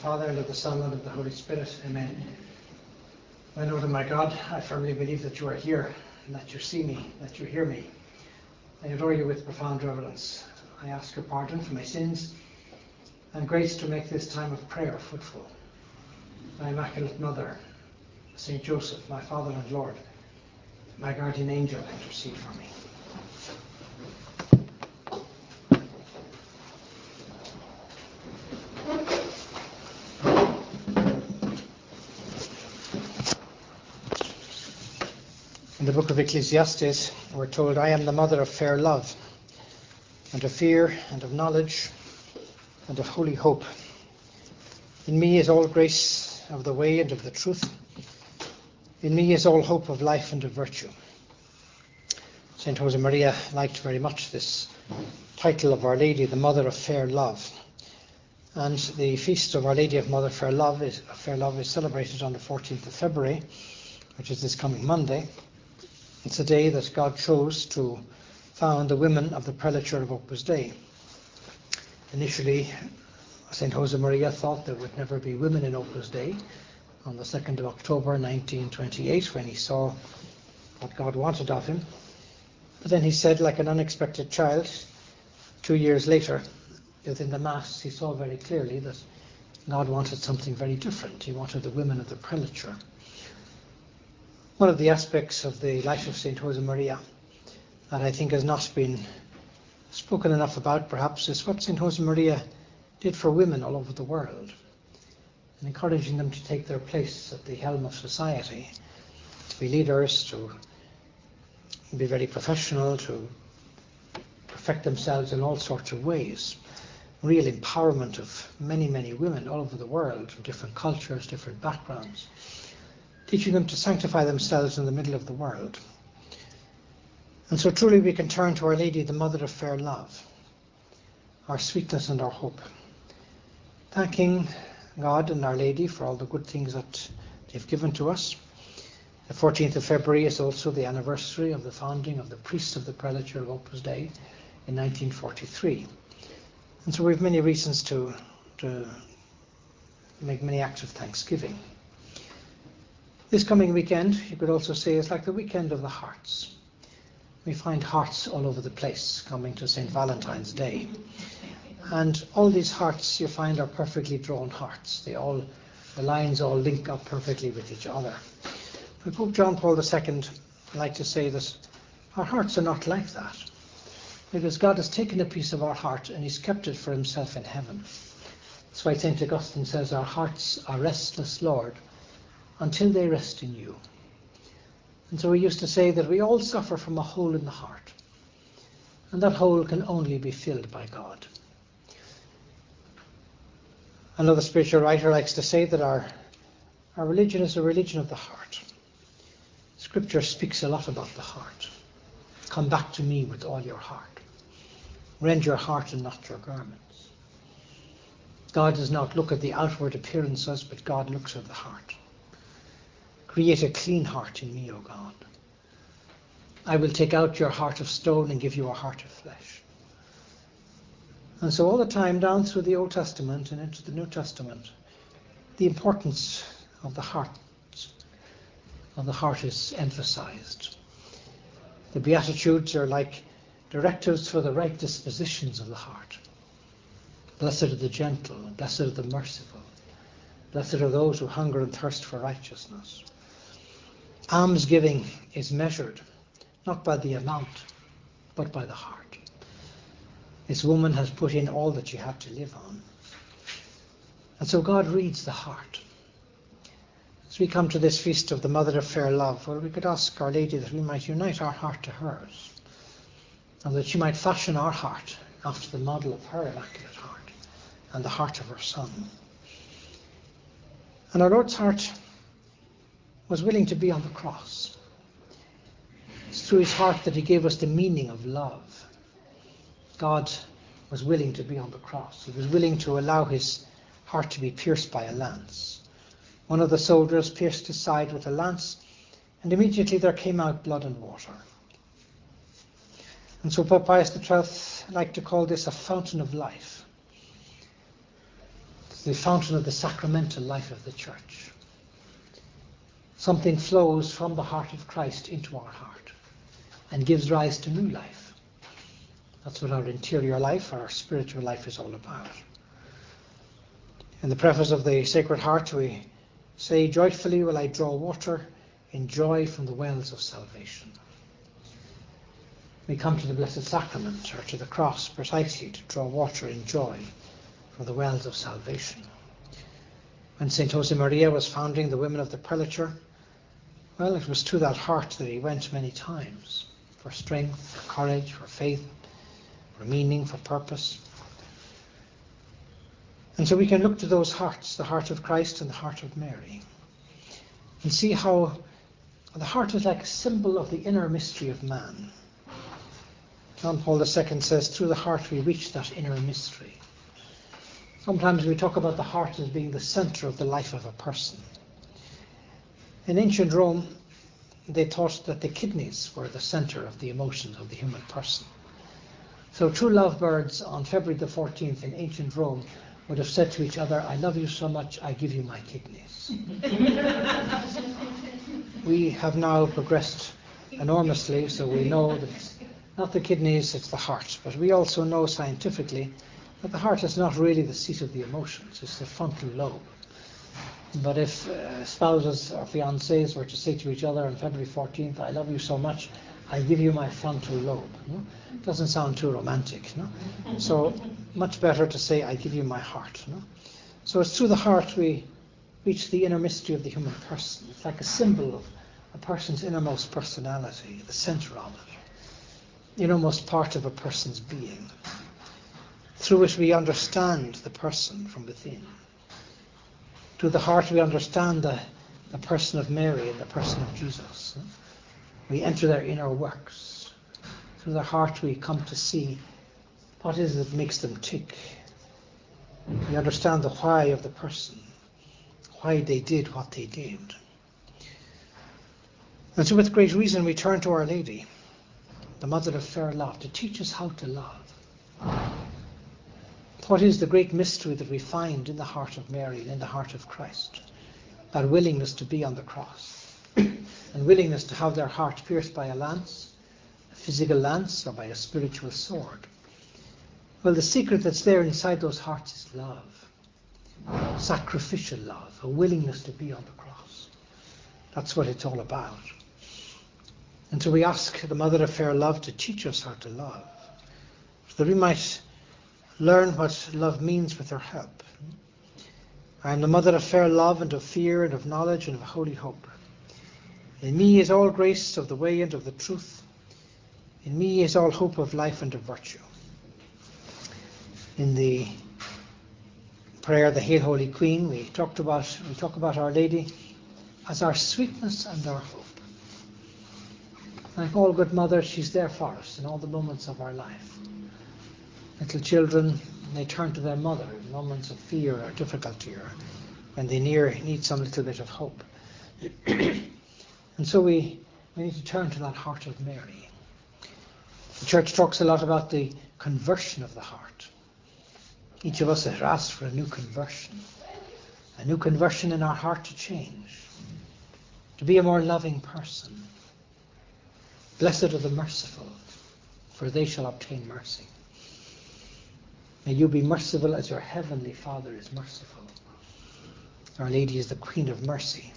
Father, and of the Son, and of the Holy Spirit. Amen. My Lord and my God, I firmly believe that you are here, and that you see me, that you hear me. I adore you with profound reverence. I ask your pardon for my sins and grace to make this time of prayer fruitful. My Immaculate Mother, Saint Joseph, my Father and Lord, my guardian angel, intercede for me. The book of Ecclesiastes, we're told, I am the mother of fair love, and of fear, and of knowledge, and of holy hope. In me is all grace of the way and of the truth. In me is all hope of life and of virtue. St. Josemaria liked very much this title of Our Lady, the Mother of Fair Love. And the feast of Our Lady of Mother Fair Love is, Fair Love is celebrated on the 14th of February, which is this coming Monday. It's a day that God chose to found the women of the prelature of Opus Dei. Initially, St. Josemaria thought there would never be women in Opus Dei on the 2nd of October 1928 when he saw what God wanted of him. But then he said, like an unexpected child, two years later, within the Mass, he saw very clearly that God wanted something very different. He wanted the women of the prelature. One of the aspects of the life of St. Josemaria that I think has not been spoken enough about, perhaps, is what St. Josemaria did for women all over the world, and encouraging them to take their place at the helm of society, to be leaders, to be very professional, to perfect themselves in all sorts of ways. Real empowerment of many, many women all over the world from different cultures, different backgrounds teaching them to sanctify themselves in the middle of the world. And so truly we can turn to Our Lady, the Mother of Fair Love, our sweetness and our hope, thanking God and Our Lady for all the good things that they've given to us. The 14th of February is also the anniversary of the founding of the priests of the prelature of Opus Dei in 1943. And so we have many reasons to, to make many acts of thanksgiving. This coming weekend, you could also say, is like the weekend of the hearts. We find hearts all over the place coming to St. Valentine's Day. And all these hearts you find are perfectly drawn hearts. They all, the lines all link up perfectly with each other. But Pope John Paul II liked to say that our hearts are not like that. Because God has taken a piece of our heart and He's kept it for Himself in heaven. That's why St. Augustine says, Our hearts are restless, Lord, until they rest in you. And so we used to say that we all suffer from a hole in the heart, and that hole can only be filled by God. Another spiritual writer likes to say that our, our religion is a religion of the heart. Scripture speaks a lot about the heart. Come back to me with all your heart. Rend your heart and not your garments. God does not look at the outward appearances, but God looks at the heart. Create a clean heart in me, O God. I will take out your heart of stone and give you a heart of flesh. And so all the time down through the Old Testament and into the New Testament, the importance of the heart of the heart is emphasized. The Beatitudes are like directives for the right dispositions of the heart. Blessed are the gentle, blessed are the merciful, blessed are those who hunger and thirst for righteousness. Almsgiving is measured not by the amount, but by the heart. This woman has put in all that she had to live on. And so God reads the heart. As we come to this feast of the Mother of Fair Love, well, we could ask Our Lady that we might unite our heart to hers, and that she might fashion our heart after the model of her Immaculate Heart and the heart of her Son. And our Lord's heart was willing to be on the cross. It's through his heart that he gave us the meaning of love. God was willing to be on the cross. He was willing to allow his heart to be pierced by a lance. One of the soldiers pierced his side with a lance, and immediately there came out blood and water. And so Pope Pius XII liked to call this a fountain of life. the fountain of the sacramental life of the church. Something flows from the heart of Christ into our heart and gives rise to new life. That's what our interior life, our spiritual life is all about. In the preface of the Sacred Heart, we say, Joyfully will I draw water in joy from the wells of salvation. We come to the Blessed Sacrament or to the cross precisely to draw water in joy from the wells of salvation. When St. Josemaria was founding the women of the prelature, well, it was to that heart that he went many times for strength, for courage, for faith, for meaning, for purpose. And so we can look to those hearts, the heart of Christ and the heart of Mary, and see how the heart is like a symbol of the inner mystery of man. John Paul II says, through the heart we reach that inner mystery. Sometimes we talk about the heart as being the center of the life of a person. In ancient Rome, they thought that the kidneys were the center of the emotions of the human person. So true lovebirds on February the 14th in ancient Rome would have said to each other, I love you so much, I give you my kidneys. we have now progressed enormously, so we know that it's not the kidneys, it's the heart. But we also know scientifically that the heart is not really the seat of the emotions, it's the frontal lobe. But if uh, spouses or fiancés were to say to each other on February 14th, I love you so much, I give you my frontal lobe. No? Doesn't sound too romantic. No? So much better to say, I give you my heart. No? So it's through the heart we reach the inner mystery of the human person. It's like a symbol of a person's innermost personality, the center of it, innermost part of a person's being, through which we understand the person from within. Through the heart we understand the, the person of Mary and the person of Jesus. We enter their inner works. Through the heart, we come to see what is it that makes them tick. We understand the why of the person, why they did what they did. And so, with great reason, we turn to Our Lady, the Mother of Fair Love, to teach us how to love. What is the great mystery that we find in the heart of Mary and in the heart of Christ? That willingness to be on the cross and willingness to have their heart pierced by a lance, a physical lance, or by a spiritual sword. Well, the secret that's there inside those hearts is love, sacrificial love, a willingness to be on the cross. That's what it's all about. And so we ask the Mother of Fair Love to teach us how to love, so that we might learn what love means with her help. I am the Mother of Fair Love and of fear and of knowledge and of holy hope. In me is all grace of the way and of the truth. In me is all hope of life and of virtue. In the prayer, the Hail Holy Queen, we talked about we talk about Our Lady as our sweetness and our hope. Like all good mothers, she's there for us in all the moments of our life. Little children, they turn to their mother in moments of fear or difficulty or when they near need some little bit of hope. And so we, we need to turn to that heart of Mary. The church talks a lot about the conversion of the heart. Each of us has asked for a new conversion, a new conversion in our heart to change, to be a more loving person. Blessed are the merciful, for they shall obtain mercy. May you be merciful as your heavenly Father is merciful. Our Lady is the Queen of Mercy.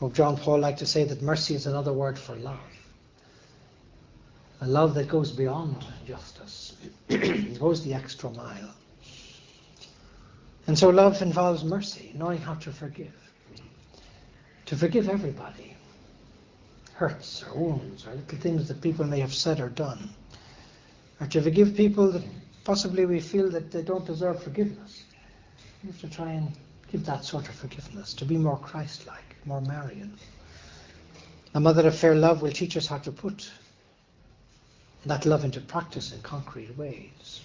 Pope John Paul liked to say that mercy is another word for love. A love that goes beyond justice, it goes the extra mile. And so love involves mercy, knowing how to forgive. To forgive everybody. Hurts or wounds or little things that people may have said or done. Or to forgive people that possibly we feel that they don't deserve forgiveness. We have to try and give that sort of forgiveness, to be more Christ-like more Marian. A mother of fair love will teach us how to put that love into practice in concrete ways.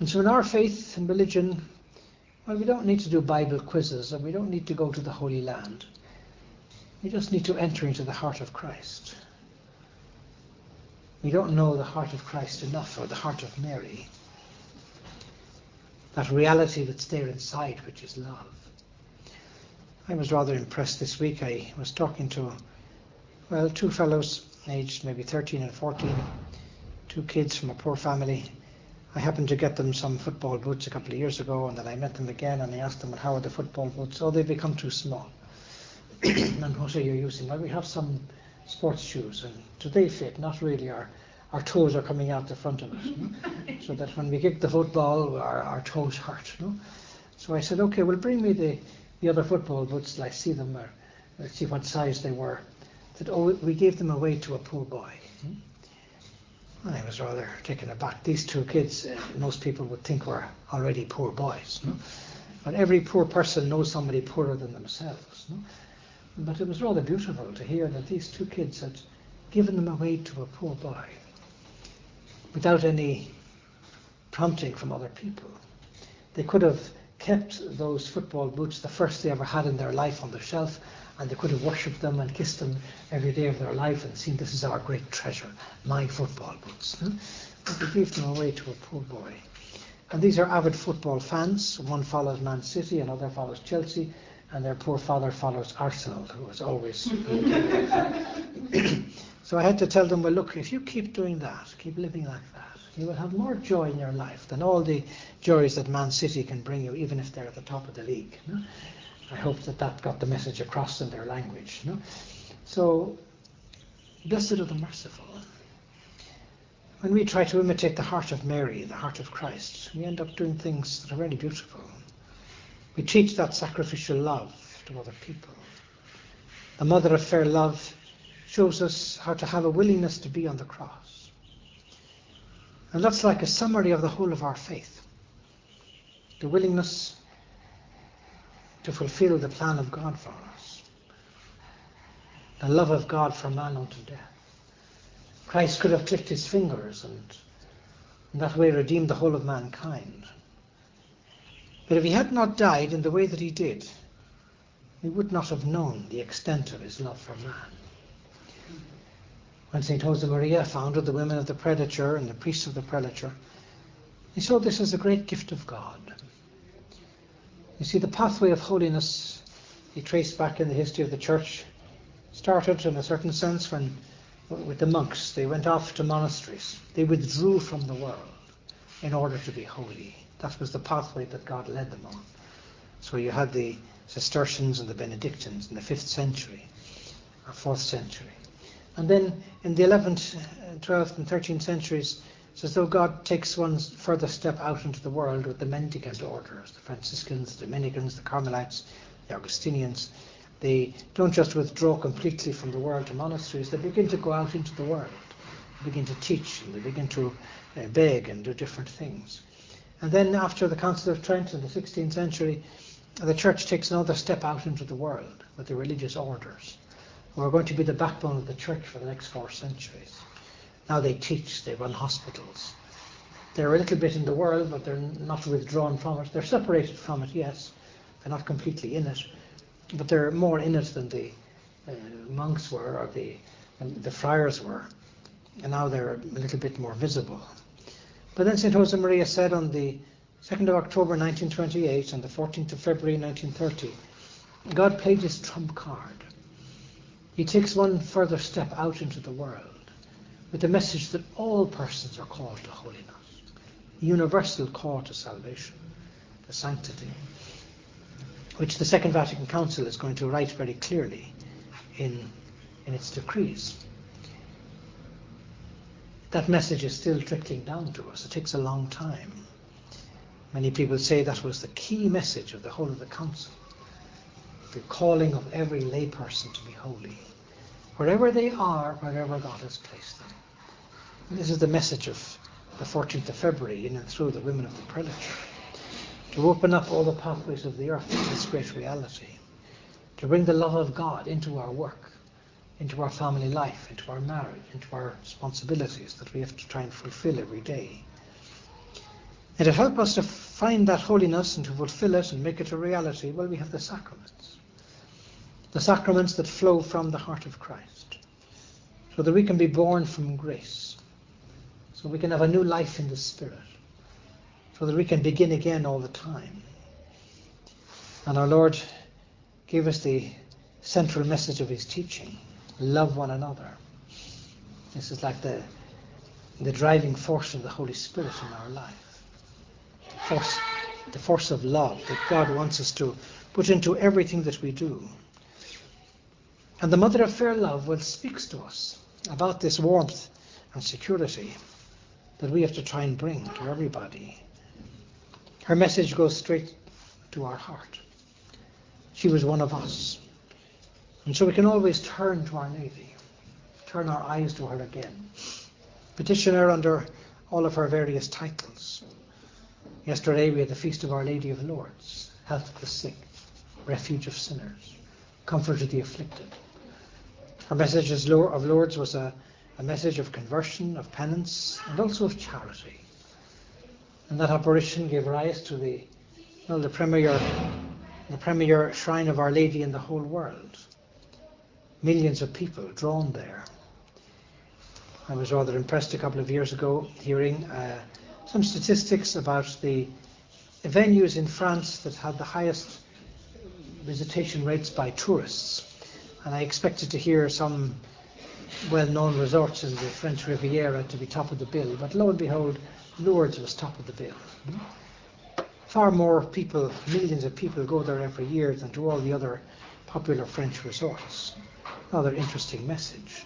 And so in our faith and religion, well, we don't need to do Bible quizzes and we don't need to go to the Holy Land. We just need to enter into the heart of Christ. We don't know the heart of Christ enough or the heart of Mary. that reality that's there inside, which is love. I was rather impressed this week. I was talking to, well, two fellows aged maybe 13 and 14, two kids from a poor family. I happened to get them some football boots a couple of years ago, and then I met them again and I asked them, how are the football boots? Oh, they've become too small. and what are you using? Well, we have some sports shoes, and do they fit? Not really. Our, our toes are coming out the front of you know? so that when we kick the football, our, our toes hurt. Know? So I said, okay, well, bring me the, the other football boots. Let's see them, or let's see what size they were. That oh, we gave them away to a poor boy. I was rather taken aback. These two kids, uh, most people would think were already poor boys. No? But every poor person knows somebody poorer than themselves. No? But it was rather beautiful to hear that these two kids had given them away to a poor boy without any prompting from other people. They could have kept those football boots, the first they ever had in their life, on the shelf, and they could have worshipped them and kissed them every day of their life and seen this is our great treasure, my football boots. Hmm? But they gave them away to a poor boy. And these are avid football fans. One follows Man City, another follows Chelsea, and their poor father follows Arsenal, who was always. so I had to tell them, well, look, if you keep doing that, keep living like that, you will have more joy in your life than all the joys that Man City can bring you, even if they're at the top of the league. I hope that that got the message across in their language. So, blessed are the merciful. When we try to imitate the heart of Mary, the heart of Christ, we end up doing things that are very beautiful. We teach that sacrificial love to other people. The mother of fair love shows us how to have a willingness to be on the cross. And that's like a summary of the whole of our faith. The willingness to fulfill the plan of God for us. The love of God for man unto death. Christ could have clicked his fingers and in that way redeemed the whole of mankind. But if he had not died in the way that he did, he would not have known the extent of his love for man. When St. Josemaria founded the women of the prelature and the priests of the prelature, he saw this as a great gift of God. You see, the pathway of holiness, he traced back in the history of the church, started in a certain sense when, with the monks, they went off to monasteries. They withdrew from the world in order to be holy. That was the pathway that God led them on. So you had the Cistercians and the Benedictines in the 5th century or 4th century. And then in the 11th, 12th, and 13th centuries, it's as though God takes one further step out into the world with the mendicant orders, the Franciscans, the Dominicans, the Carmelites, the Augustinians. They don't just withdraw completely from the world to monasteries, they begin to go out into the world. Begin to teach and they begin to uh, beg and do different things. And then after the Council of Trent in the 16th century, the church takes another step out into the world with the religious orders, who are going to be the backbone of the church for the next four centuries. Now they teach, they run hospitals. They're a little bit in the world, but they're not withdrawn from it. They're separated from it, yes. They're not completely in it, but they're more in it than the uh, monks were or the, the friars were. And now they're a little bit more visible. But then St. Josemaria said on the 2nd of October 1928 and the 14th of February 1930, God played his trump card. He takes one further step out into the world with the message that all persons are called to holiness, a universal call to salvation, to sanctity, which the Second Vatican Council is going to write very clearly in, in its decrees. That message is still trickling down to us. It takes a long time. Many people say that was the key message of the whole of the Council the calling of every layperson to be holy, wherever they are, wherever God has placed them. This is the message of the 14th of February in and through the women of the prelature. To open up all the pathways of the earth to this great reality. To bring the love of God into our work, into our family life, into our marriage, into our responsibilities that we have to try and fulfill every day. And to help us to find that holiness and to fulfill it and make it a reality, well, we have the sacraments. The sacraments that flow from the heart of Christ. So that we can be born from grace so we can have a new life in the Spirit. so that we can begin again all the time. And our Lord gave us the central message of his teaching love one another. This is like the, the driving force of the Holy Spirit in our life. The force, the force of love that God wants us to put into everything that we do. And the Mother of Fair Love well speaks to us about this warmth and security that we have to try and bring to everybody. Her message goes straight to our heart. She was one of us. And so we can always turn to Our Lady, turn our eyes to her again, petition her under all of her various titles. Yesterday we had the Feast of Our Lady of Lourdes, Health of the Sick, Refuge of Sinners, Comfort of the Afflicted. Her message of Lourdes was a, a message of conversion, of penance, and also of charity. And that apparition gave rise to the, well, the premier the premier shrine of Our Lady in the whole world. Millions of people drawn there. I was rather impressed a couple of years ago hearing uh, some statistics about the venues in France that had the highest visitation rates by tourists. And I expected to hear some well-known resorts in the French Riviera to be top of the bill, but lo and behold, Lourdes was top of the bill far more people, millions of people go there every year than to all the other popular French resorts. Another interesting message.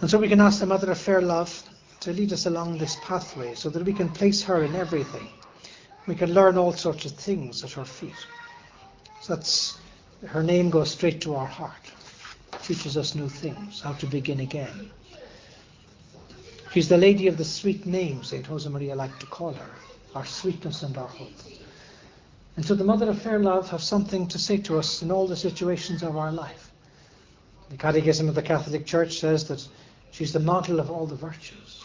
And so we can ask the Mother of Fair Love to lead us along this pathway so that we can place her in everything. We can learn all sorts of things at her feet. So that's her name goes straight to our heart. Teaches us new things, how to begin again. She's the lady of the sweet name, St. Josemaria liked to call her our sweetness and our hope. And so the Mother of Fair Love has something to say to us in all the situations of our life. The Catechism of the Catholic Church says that she's the model of all the virtues.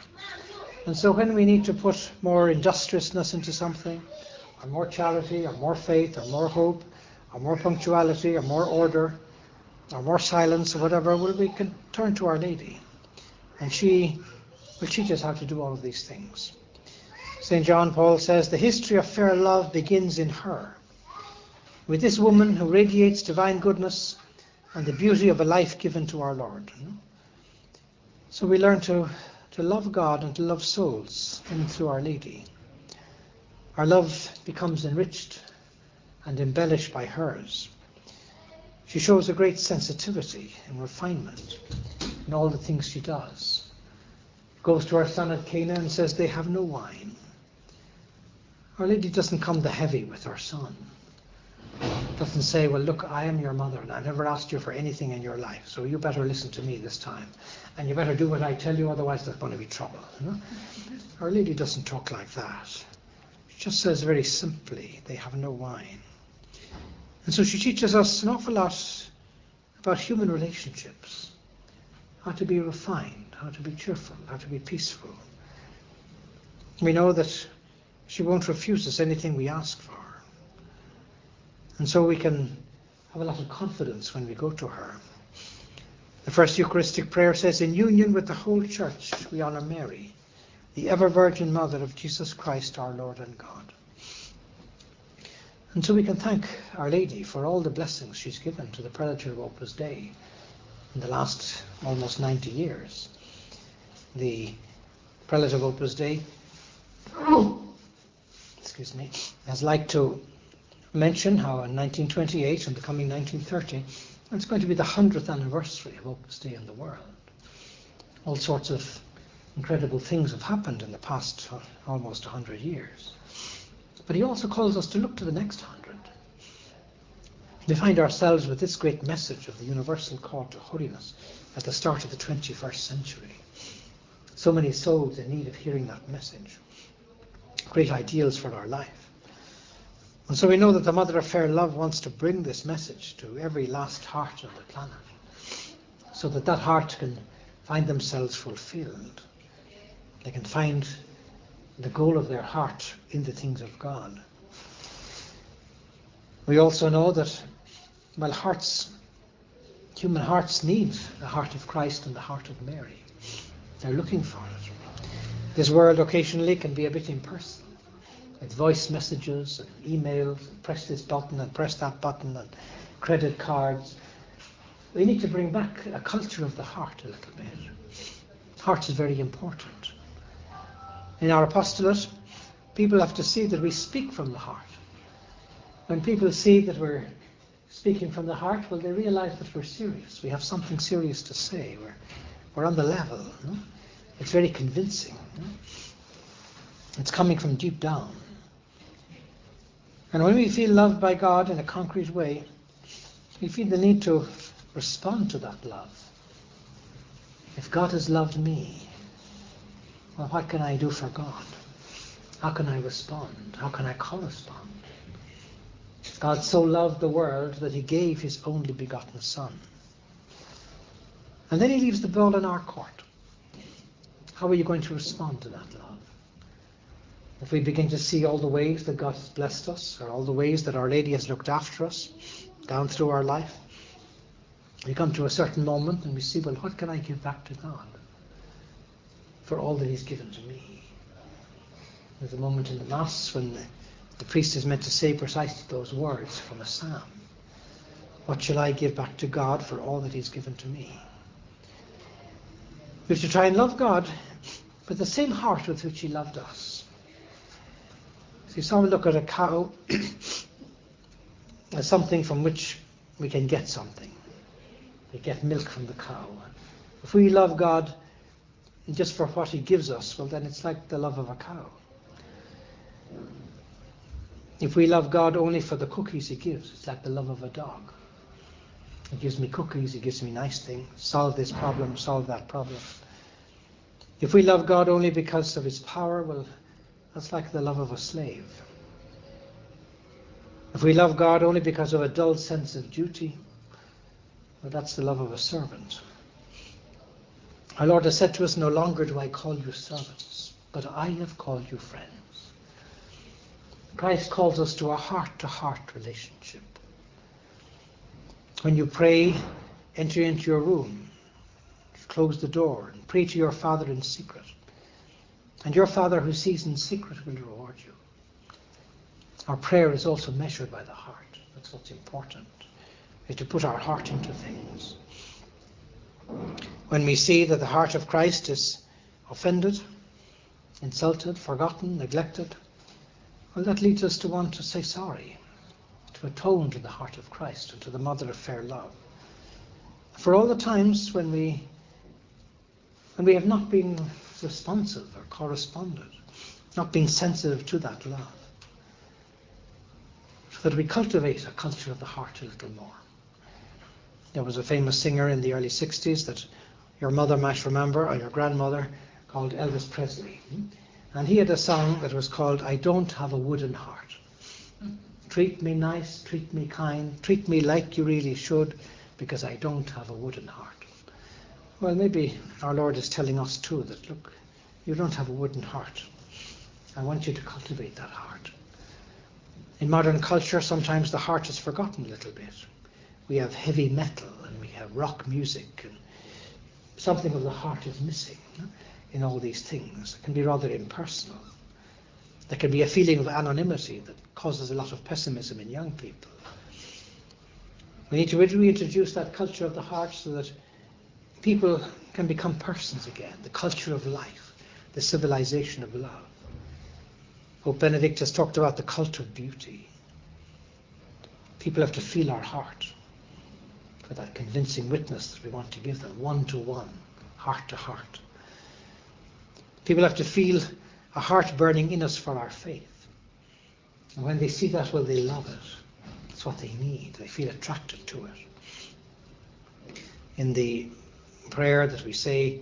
And so when we need to put more industriousness into something, or more charity, or more faith, or more hope, or more punctuality, or more order, or more silence, or whatever, well, we can turn to Our Lady. And she will teach us how to do all of these things. St. John Paul says, The history of fair love begins in her. With this woman who radiates divine goodness and the beauty of a life given to our Lord. So we learn to, to love God and to love souls in through Our Lady. Our love becomes enriched and embellished by hers. She shows a great sensitivity and refinement in all the things she does. Goes to her son at Cana and says, They have no wine. Our Lady doesn't come the heavy with her son. Doesn't say, well, look, I am your mother and I've never asked you for anything in your life, so you better listen to me this time. And you better do what I tell you, otherwise there's going to be trouble. You know? Our Lady doesn't talk like that. She just says very simply, they have no wine. And so she teaches us an awful lot about human relationships, how to be refined, how to be cheerful, how to be peaceful. We know that she won't refuse us anything we ask for. And so we can have a lot of confidence when we go to her. The first Eucharistic prayer says, In union with the whole church, we honour Mary, the ever Virgin Mother of Jesus Christ, our Lord and God. And so we can thank Our Lady for all the blessings she's given to the Prelature of Opus Dei in the last almost 90 years. The Prelate of Opus Dei excuse me, has liked to mention how in 1928 and the coming 1930, it's going to be the 100th anniversary of Opus Dei in the world. All sorts of incredible things have happened in the past uh, almost 100 years. But he also calls us to look to the next 100. We find ourselves with this great message of the universal call to holiness at the start of the 21st century. So many souls in need of hearing that message great ideals for our life. And so we know that the Mother of Fair Love wants to bring this message to every last heart on the planet so that that heart can find themselves fulfilled. They can find the goal of their heart in the things of God. We also know that, well, hearts, human hearts need the heart of Christ and the heart of Mary. They're looking for it. This world occasionally can be a bit impersonal. With voice messages and emails, and press this button and press that button and credit cards. We need to bring back a culture of the heart a little bit. Heart is very important. In our apostolate, people have to see that we speak from the heart. When people see that we're speaking from the heart, well, they realize that we're serious. We have something serious to say. We're, we're on the level. No? It's very convincing. It's coming from deep down. And when we feel loved by God in a concrete way, we feel the need to respond to that love. If God has loved me, well, what can I do for God? How can I respond? How can I correspond? God so loved the world that he gave his only begotten Son. And then he leaves the ball in our court. How are you going to respond to that love? If we begin to see all the ways that God has blessed us, or all the ways that Our Lady has looked after us down through our life, we come to a certain moment and we see, well, what can I give back to God for all that He's given to me? There's a moment in the Mass when the priest is meant to say precisely those words from a psalm. What shall I give back to God for all that He's given to me? We have to try and love God with the same heart with which He loved us. See, some look at a cow as something from which we can get something. We get milk from the cow. If we love God just for what He gives us, well, then it's like the love of a cow. If we love God only for the cookies He gives, it's like the love of a dog. He gives me cookies, He gives me nice things, solve this problem, solve that problem. If we love God only because of His power, well, that's like the love of a slave. If we love God only because of a dull sense of duty, well, that's the love of a servant. Our Lord has said to us, No longer do I call you servants, but I have called you friends. Christ calls us to a heart to heart relationship. When you pray, enter into your room, close the door, and pray to your Father in secret. And your Father who sees in secret will reward you. Our prayer is also measured by the heart. That's what's important. Have to put our heart into things. When we see that the heart of Christ is offended, insulted, forgotten, neglected, well, that leads us to want to say sorry, to atone to the heart of Christ and to the Mother of Fair Love. For all the times when we when we have not been responsive or corresponded, not been sensitive to that love, so that we cultivate a culture of the heart a little more. There was a famous singer in the early 60s that your mother might remember, or your grandmother, called Elvis Presley. And he had a song that was called I Don't Have a Wooden Heart. Treat me nice, treat me kind, treat me like you really should, because I don't have a wooden heart. Well, maybe our Lord is telling us too that, look, you don't have a wooden heart. I want you to cultivate that heart. In modern culture, sometimes the heart is forgotten a little bit. We have heavy metal and we have rock music, and something of the heart is missing in all these things. It can be rather impersonal. There can be a feeling of anonymity that causes a lot of pessimism in young people. We need to reintroduce that culture of the heart so that people can become persons again, the culture of life, the civilization of love. Pope Benedict has talked about the cult of beauty. People have to feel our heart for that convincing witness that we want to give them, one to one, heart to heart. People have to feel a heart burning in us for our faith. And when they see that, well, they love it. It's what they need. They feel attracted to it. In the prayer that we say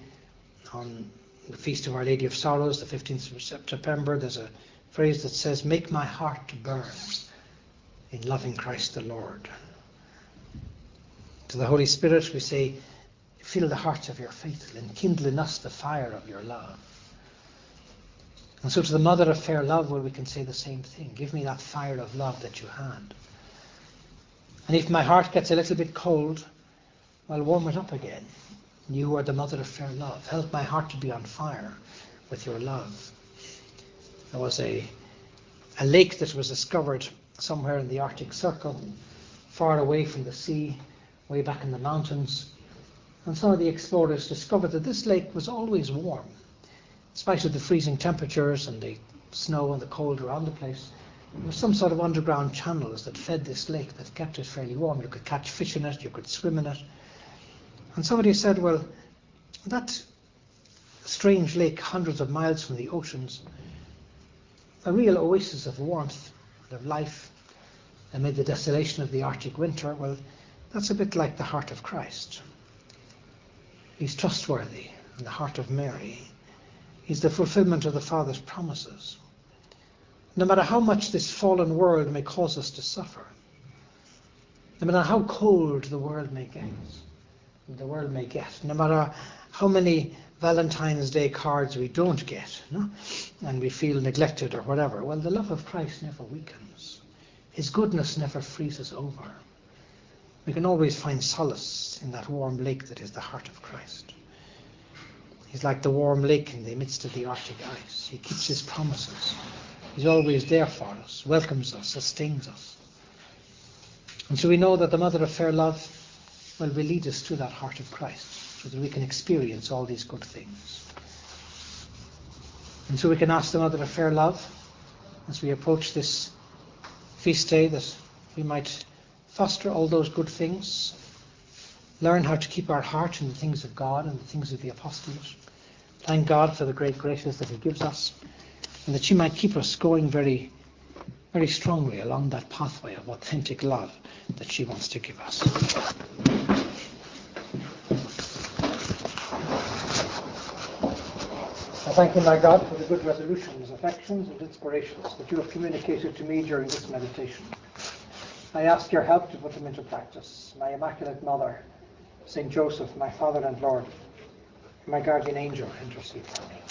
on the Feast of Our Lady of Sorrows, the 15th of September, there's a phrase that says, Make my heart burn in loving Christ the Lord. To the Holy Spirit, we say, Fill the hearts of your faithful and kindle in us the fire of your love. And so to the mother of fair love, well, we can say the same thing. Give me that fire of love that you had. And if my heart gets a little bit cold, well, warm it up again. You are the mother of fair love. Help my heart to be on fire with your love. There was a, a lake that was discovered somewhere in the Arctic Circle, far away from the sea, way back in the mountains. And some of the explorers discovered that this lake was always warm, in spite of the freezing temperatures and the snow and the cold around the place. There were some sort of underground channels that fed this lake that kept it fairly warm. You could catch fish in it, you could swim in it. And somebody said, well, that strange lake, hundreds of miles from the oceans, a real oasis of warmth and of life amid the desolation of the Arctic winter, well, that's a bit like the heart of Christ. He's trustworthy in the heart of Mary. He's the fulfillment of the Father's promises. No matter how much this fallen world may cause us to suffer, no matter how cold the world may get, the world may get, no matter how many Valentine's Day cards we don't get, no? and we feel neglected or whatever, well, the love of Christ never weakens. His goodness never freezes over. We can always find solace in that warm lake that is the heart of Christ. He's like the warm lake in the midst of the Arctic ice. He keeps his promises. He's always there for us, welcomes us, sustains us. And so we know that the Mother of Fair Love will lead us to that heart of Christ so that we can experience all these good things. And so we can ask the Mother of Fair Love as we approach this feast day that we might foster all those good things, learn how to keep our heart in the things of God and the things of the apostles. Thank God for the great graces that He gives us, and that she might keep us going very, very strongly along that pathway of authentic love that she wants to give us. I thank you, my God, for the good resolutions, affections, and inspirations that you have communicated to me during this meditation. I ask your help to put them into practice. My Immaculate Mother, Saint Joseph, my Father and Lord, my guardian angel, intercede for me.